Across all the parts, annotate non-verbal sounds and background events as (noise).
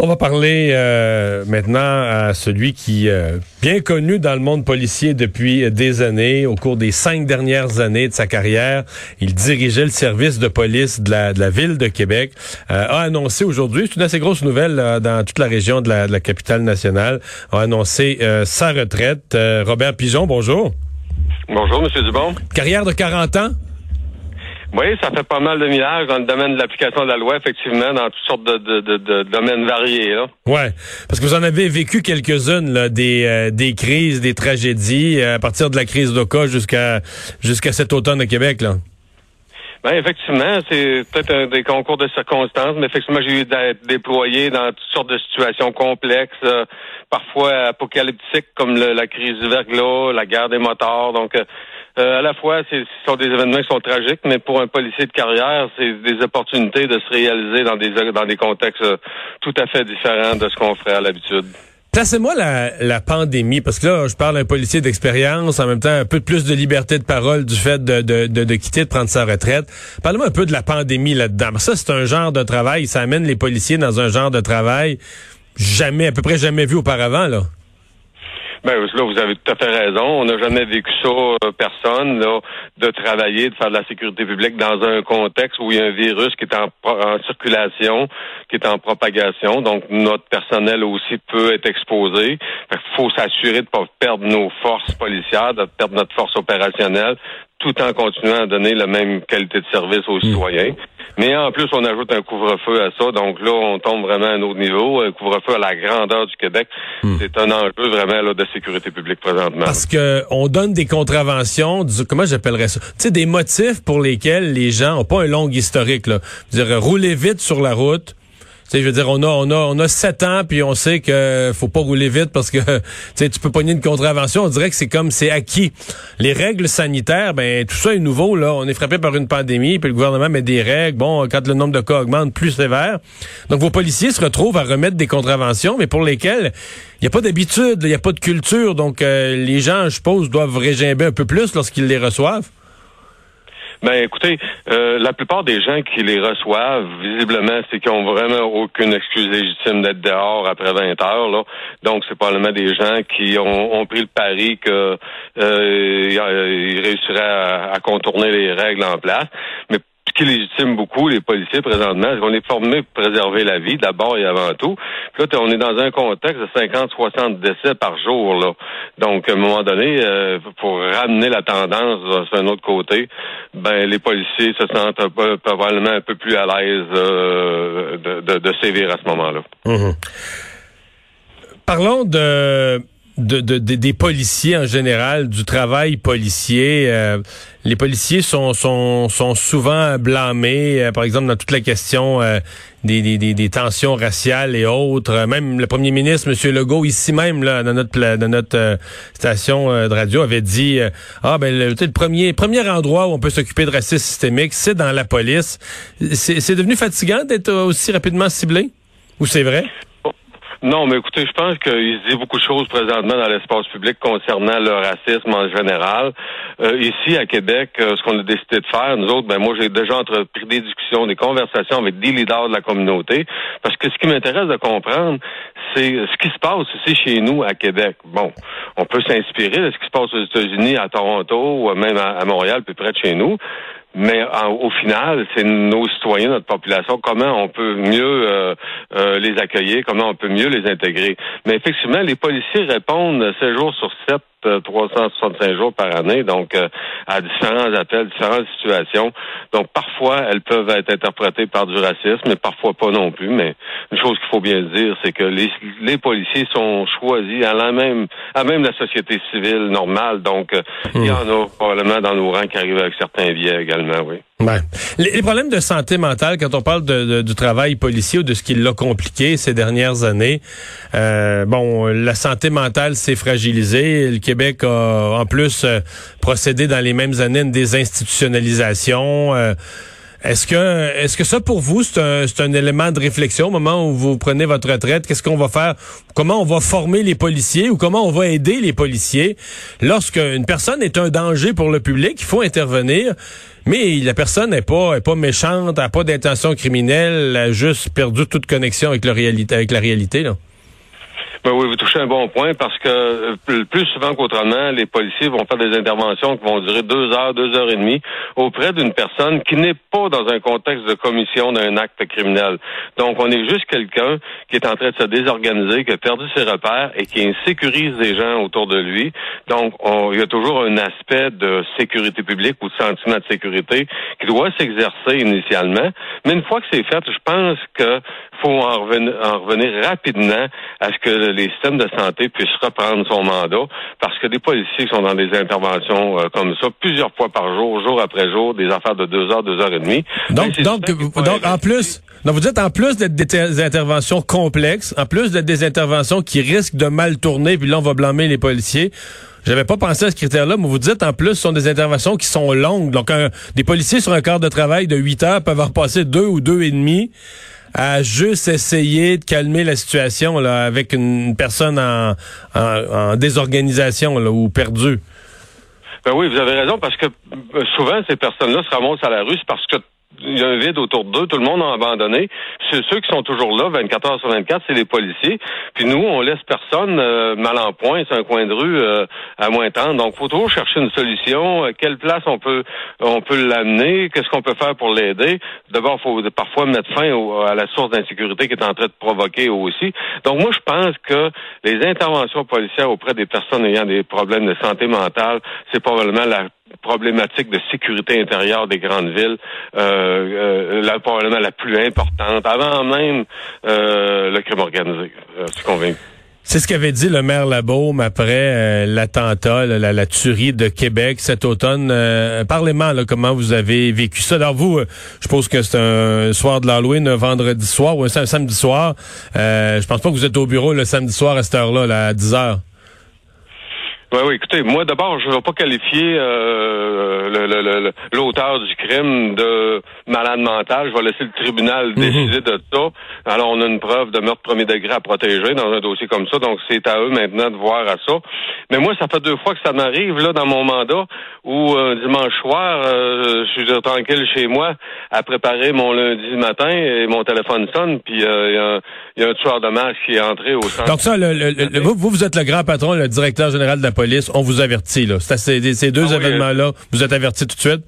On va parler euh, maintenant à celui qui euh, bien connu dans le monde policier depuis des années. Au cours des cinq dernières années de sa carrière, il dirigeait le service de police de la, de la ville de Québec. Euh, a annoncé aujourd'hui, c'est une assez grosse nouvelle dans toute la région de la, de la capitale nationale, a annoncé sa retraite. Robert Pigeon, bonjour. Bonjour, Monsieur Dubon. Carrière de 40 ans? Oui, ça fait pas mal de millages dans le domaine de l'application de la loi, effectivement, dans toutes sortes de, de, de, domaines variés. Là. Ouais, parce que vous en avez vécu quelques-unes, là, des, euh, des crises, des tragédies, euh, à partir de la crise d'Oka jusqu'à jusqu'à cet automne au Québec. Là. Ben effectivement, c'est peut-être des concours de circonstances, mais effectivement, j'ai eu d'être déployé dans toutes sortes de situations complexes, euh, parfois apocalyptiques, comme la crise du verglas, la guerre des moteurs. Donc, euh, à la fois, ce sont des événements qui sont tragiques, mais pour un policier de carrière, c'est des opportunités de se réaliser dans des dans des contextes euh, tout à fait différents de ce qu'on ferait à l'habitude. Placez-moi la, la pandémie, parce que là, je parle d'un policier d'expérience, en même temps, un peu plus de liberté de parole du fait de, de, de, de quitter, de prendre sa retraite. Parlez-moi un peu de la pandémie là-dedans. Ça, c'est un genre de travail, ça amène les policiers dans un genre de travail jamais, à peu près jamais vu auparavant, là. Ben là, vous avez tout à fait raison. On n'a jamais vécu ça, euh, personne, là, de travailler, de faire de la sécurité publique dans un contexte où il y a un virus qui est en, circulation, qui est en propagation. Donc, notre personnel aussi peut être exposé. Il faut s'assurer de ne pas perdre nos forces policières, de perdre notre force opérationnelle, tout en continuant à donner la même qualité de service aux hmm. citoyens. Mais en plus, on ajoute un couvre-feu à ça. Donc là, on tombe vraiment à un autre niveau. Un couvre-feu à la grandeur du Québec. Hmm. C'est un enjeu vraiment là, de sécurité publique présentement. Parce que on donne des contraventions, comment j'appellerais ça? Tu sais, des motifs pour lesquels les gens n'ont pas un long historique. Là. Je veux dire, rouler vite sur la route, sais, je veux dire, on a, on a, on a sept ans, puis on sait que faut pas rouler vite parce que, (laughs) tu tu peux pogner une contravention. On dirait que c'est comme, c'est acquis. Les règles sanitaires, ben, tout ça est nouveau, là. On est frappé par une pandémie, puis le gouvernement met des règles. Bon, quand le nombre de cas augmente, plus sévère. Donc, vos policiers se retrouvent à remettre des contraventions, mais pour lesquelles il n'y a pas d'habitude, il n'y a pas de culture. Donc, euh, les gens, je suppose, doivent régimber un peu plus lorsqu'ils les reçoivent. Ben écoutez, euh, la plupart des gens qui les reçoivent, visiblement, c'est qu'ils ont vraiment aucune excuse légitime d'être dehors après 20 heures. Là. Donc, c'est probablement des gens qui ont, pris le pari que euh, ils réussiraient à, à, contourner les règles en place. Mais qui légitime beaucoup les policiers présentement, c'est qu'on est formé pour préserver la vie, d'abord et avant tout? Puis là, on est dans un contexte de 50-60 décès par jour. Là. Donc, à un moment donné, euh, pour ramener la tendance sur un autre côté, ben les policiers se sentent probablement un peu plus à l'aise euh, de, de, sévir à ce moment-là. Mmh. Parlons de de, des policiers en général, du travail policier. Euh, les policiers sont, sont, sont souvent blâmés, euh, par exemple, dans toute la question euh, des, des, des, tensions raciales et autres. Même le premier ministre, M. Legault, ici même, là, dans notre, dans notre station de radio, avait dit Ah, ben, le, le, premier, premier endroit où on peut s'occuper de racisme systémique, c'est dans la police. C'est devenu fatigant d'être aussi rapidement ciblé? Ou c'est vrai? Non, mais écoutez, je pense qu'il se dit beaucoup de choses présentement dans l'espace public concernant le racisme en général. Euh, ici, à Québec, euh, ce qu'on a décidé de faire, nous autres, ben moi, j'ai déjà entrepris des discussions, des conversations avec des leaders de la communauté, parce que ce qui m'intéresse de comprendre, c'est ce qui se passe ici chez nous à Québec. Bon, on peut s'inspirer de ce qui se passe aux États-Unis, à Toronto, ou même à, à Montréal, plus près de chez nous. Mais au final, c'est nos citoyens, notre population, comment on peut mieux euh, euh, les accueillir, comment on peut mieux les intégrer. Mais effectivement, les policiers répondent 7 jours sur 7 365 jours par année, donc euh, à différents appels, différentes situations. Donc parfois, elles peuvent être interprétées par du racisme, mais parfois pas non plus. Mais une chose qu'il faut bien dire, c'est que les, les, policiers sont choisis à la même, à même la société civile normale. Donc euh, il y hmm. en a probablement dans nos rangs qui arrivent avec certains biais également, oui. Ouais. Les, problèmes de santé mentale, quand on parle de, du travail policier ou de ce qui l'a compliqué ces dernières années, euh, bon, la santé mentale s'est fragilisée. Le Québec a en plus euh, procédé dans les mêmes années à une désinstitutionnalisation. Euh, Est-ce que est-ce que ça pour vous c'est un, c'est un élément de réflexion au moment où vous prenez votre retraite? Qu'est-ce qu'on va faire? Comment on va former les policiers ou comment on va aider les policiers? Lorsque une personne est un danger pour le public Il faut intervenir, mais la personne n'est pas est pas méchante, n'a pas d'intention criminelle, elle a juste perdu toute connexion avec la réalité avec la réalité là. Ben oui, vous touchez un bon point parce que euh, plus souvent qu'autrement, les policiers vont faire des interventions qui vont durer deux heures, deux heures et demie auprès d'une personne qui n'est pas dans un contexte de commission d'un acte criminel. Donc, on est juste quelqu'un qui est en train de se désorganiser, qui a perdu ses repères et qui insécurise les gens autour de lui. Donc, il y a toujours un aspect de sécurité publique ou de sentiment de sécurité qui doit s'exercer initialement. Mais une fois que c'est fait, je pense que faut en revenir rapidement à ce que les systèmes de santé puissent reprendre son mandat, parce que des policiers sont dans des interventions euh, comme ça plusieurs fois par jour, jour après jour, des affaires de deux heures, deux heures et demie. Donc, donc, donc en plus, donc vous dites en plus d'être des interventions complexes, en plus d'être des interventions qui risquent de mal tourner, puis là on va blâmer les policiers. J'avais pas pensé à ce critère-là, mais vous dites en plus, ce sont des interventions qui sont longues. Donc, des policiers sur un quart de travail de 8 heures peuvent en repasser deux ou deux et demi à juste essayer de calmer la situation là, avec une personne en, désorganisation là, ou perdue. Ben oui, vous avez raison, parce que euh, souvent, ces personnes-là se ramassent à la rue parce que il y a un vide autour d'eux, tout le monde a abandonné. C'est ceux qui sont toujours là, 24 heures sur 24, c'est les policiers. Puis nous, on laisse personne euh, mal en point, c'est un coin de rue euh, à moins temps. Donc, faut toujours chercher une solution. Euh, quelle place on peut on peut l'amener? Qu'est-ce qu'on peut faire pour l'aider? D'abord, faut parfois mettre fin à la source d'insécurité qui est en train de provoquer aussi. Donc, moi, je pense que les interventions policières auprès des personnes ayant des problèmes de santé mentale, c'est probablement la problématique de sécurité intérieure des grandes villes, euh, euh, la, probablement la plus importante, avant même euh, le crime organisé. Euh, je suis convaincu. C'est ce qu'avait dit le maire Labaume après euh, l'attentat, la, la, tuerie de Québec cet automne. Parlez-moi comment vous avez vécu ça. Alors vous, je suppose que c'est un soir de l'Halloween, un vendredi soir ou un samedi soir. je pense pas que vous êtes au bureau le samedi soir à cette heure-là, là, à 10 heures. Oui, oui, écoutez, moi d'abord, je ne vais pas qualifier euh, l'auteur du crime de malade mental. Je vais laisser le tribunal mhm. décider de ça. Alors, on a une preuve de meurtre premier degré à protéger dans un dossier comme ça, donc c'est à eux maintenant de voir à ça. Mais moi, ça fait deux fois que ça m'arrive là dans mon mandat où un dimanche soir, euh, je suis tranquille chez moi à préparer mon lundi matin et mon téléphone sonne, puis euh, il y, a un tueur de masse qui est entré au centre. Donc ça, le, vous, vous êtes le grand patron, le directeur général de la police, on vous avertit, là. C'est ces, deux ah événements-là, vous êtes averti tout de suite?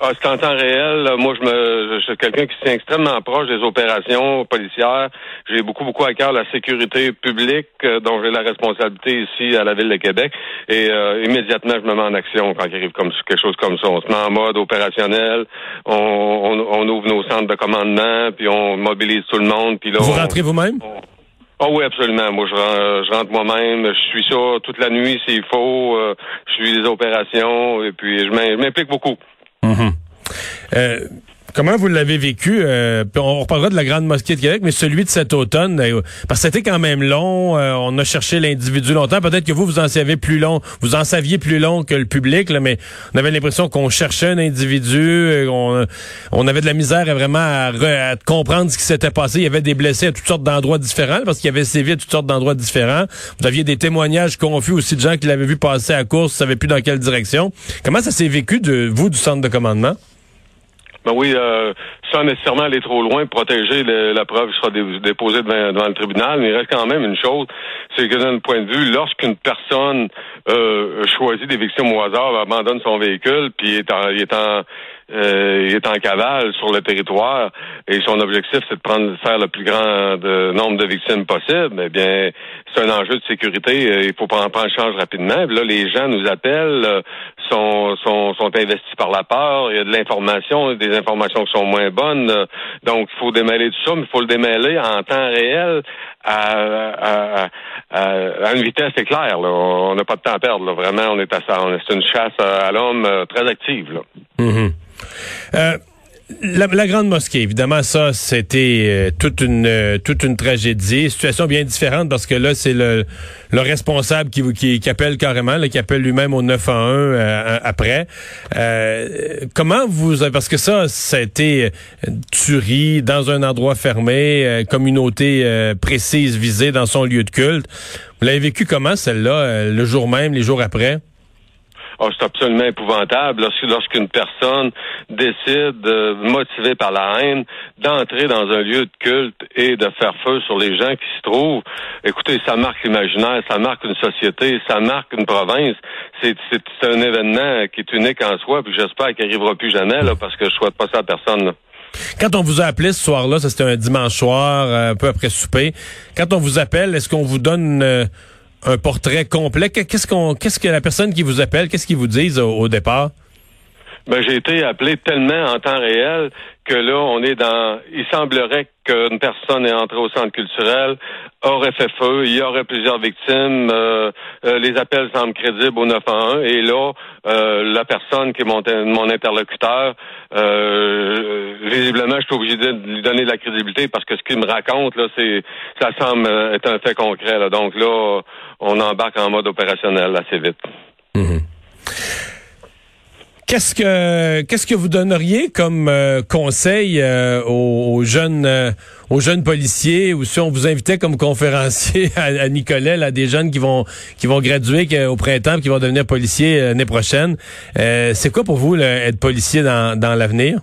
Ah, c'est en temps réel. Moi, je me, je suis quelqu'un qui est extrêmement proche des opérations policières. J'ai beaucoup, beaucoup à cœur la sécurité publique, euh, dont j'ai la responsabilité ici à la ville de Québec. Et euh, immédiatement, je me mets en action quand il arrive comme quelque chose comme ça. On se met en mode opérationnel. On, on, ouvre nos centres de commandement, puis on mobilise tout le monde. Puis là, vous rentrez vous-même? Oh oui, absolument. Moi, je rentre, moi-même. Je suis ça toute la nuit s'il faut. Euh, je suis des opérations et puis je m'implique beaucoup. Mm-hmm. Euh, Comment vous l'avez vécu? Euh, on reparlera de la Grande Mosquée de Québec, mais celui de cet automne, euh, parce que c'était quand même long. Euh, on a cherché l'individu longtemps. Peut-être que vous, vous en saviez plus long, vous en saviez plus long que le public, là, mais on avait l'impression qu'on cherchait un individu. On, on, avait de la misère à vraiment à, comprendre ce qui s'était passé. Il y avait des blessés à toutes sortes d'endroits différents, parce qu'il y avait sévi à toutes sortes d'endroits différents. Vous aviez des témoignages confus aussi de gens qui l'avaient vu passer à course, ne savaient plus dans quelle direction. Comment ça s'est vécu de vous, du centre de commandement? Ben oui, euh, sans nécessairement aller trop loin, protéger la preuve sera déposée devant, le tribunal, mais il reste quand même une chose, c'est que d'un point de vue, lorsqu'une personne euh, choisit des victimes au hasard, abandonne son véhicule, puis est il est en euh, il est en cavale sur le territoire et son objectif c'est de prendre faire le plus grand nombre de victimes possible, eh bien c'est un enjeu de sécurité. Euh, il faut prendre, prendre change rapidement. là, les gens nous appellent, euh, sont, sont, sont investis par la peur. Il y a de l'information, des informations qui sont moins bonnes. donc il faut démêler tout ça, mais il faut le démêler en temps réel à, à, une vitesse éclair. Là. On n'a pas de temps à perdre. Là. Vraiment, on est à ça. C'est une chasse à l'homme très active. Là. Mm-hmm. Euh, La, grande mosquée, évidemment, ça, c'était euh, toute une euh, toute une tragédie, situation bien différente parce que là, c'est le, le responsable qui, qui, appelle carrément, là, qui appelle lui-même au 911 euh, après. comment vous, parce que ça, ça a tuerie dans un endroit fermé, communauté précise visée dans son lieu de culte. Vous l'avez vécu comment celle-là, le jour même, les jours après? Oh, c'est absolument épouvantable lorsqu'une personne décide, euh, motivée par la haine, d'entrer dans un lieu de culte et de faire feu sur les gens qui se trouvent. Écoutez, ça marque l'imaginaire, ça marque une société, ça marque une province. C'est, un événement qui est unique en soi, puis j'espère qu'il n'arrivera plus jamais, là, parce que je souhaite pas ça à personne. Quand on vous a appelé ce soir-là, c'était un dimanche soir, euh, un peu après souper. Quand on vous appelle, est-ce qu'on vous donne euh, un portrait complet. Qu'est-ce qu'on, qu'est-ce que la personne qui vous appelle, qu'est-ce qu'ils vous disent au, départ? Ben, j'ai été appelé tellement en temps réel que là, on est dans. Il semblerait qu'une personne est entrée au centre culturel, aurait fait feu, il y aurait plusieurs victimes, euh, euh, les appels semblent crédibles au 911, et là, euh, la personne qui est mon, mon interlocuteur, visiblement, je suis obligé de lui donner de la crédibilité parce que ce qu'il me raconte, là, c'est ça semble être un fait concret. Là. Donc là, on embarque en mode opérationnel assez vite. Mm-hmm. Qu'est-ce que qu'est-ce que vous donneriez comme euh, conseil euh, aux, jeunes euh, aux jeunes policiers ou si on vous invitait comme conférencier (laughs) à, à Nicolet là, des jeunes qui vont qui vont graduer au printemps qui vont devenir policiers l'année prochaine c'est quoi pour vous être policier dans, dans l'avenir?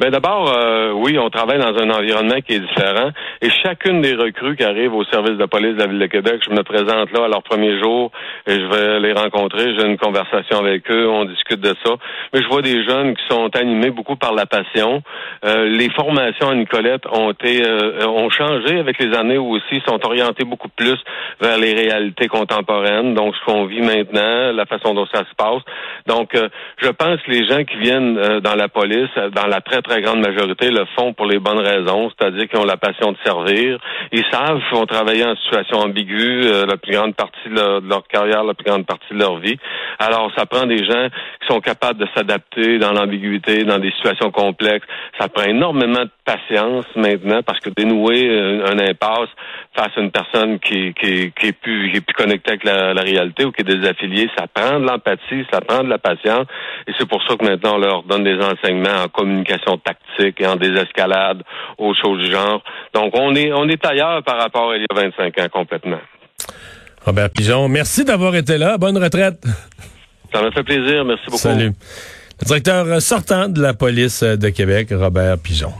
Ben d'abord, euh, oui, on travaille dans un environnement qui est différent. Et chacune des recrues qui arrivent au service de police de la Ville de Québec, je me présente là à leur premier jour et je vais les rencontrer. J'ai une conversation avec eux, on discute de ça. Mais je vois des jeunes qui sont animés beaucoup par la passion. Euh, les formations à Nicolette ont été euh, ont changé avec les années aussi, sont orientées beaucoup plus vers les réalités contemporaines. Donc ce qu'on vit maintenant, la façon dont ça se passe. Donc je pense que les gens qui viennent dans la police, dans la traite très grande majorité le font pour les bonnes raisons, c'est-à-dire qu'ils ont la passion de servir. Ils savent qu'ils vont travailler en situation ambiguë euh, la plus grande partie de leur, carrière, la plus grande partie de leur vie. Alors, ça prend des gens qui sont capables de s'adapter dans l'ambiguïté, dans des situations complexes. Ça prend énormément de patience maintenant parce que dénouer un, impasse face à une personne qui, qui, qui est plus qui est plus connectée avec la réalité ou qui est désaffiliée, ça prend de l'empathie, ça prend de la patience. Et c'est pour ça que maintenant on leur donne des enseignements en communication tactique et en désescalade, aux choses du genre. Donc, on est, on est ailleurs par rapport à il y a 25 ans complètement. Robert Pigeon, merci d'avoir été là. Bonne retraite. Ça m'a fait plaisir. Merci beaucoup. Salut. Le directeur sortant de la police de Québec, Robert Pigeon.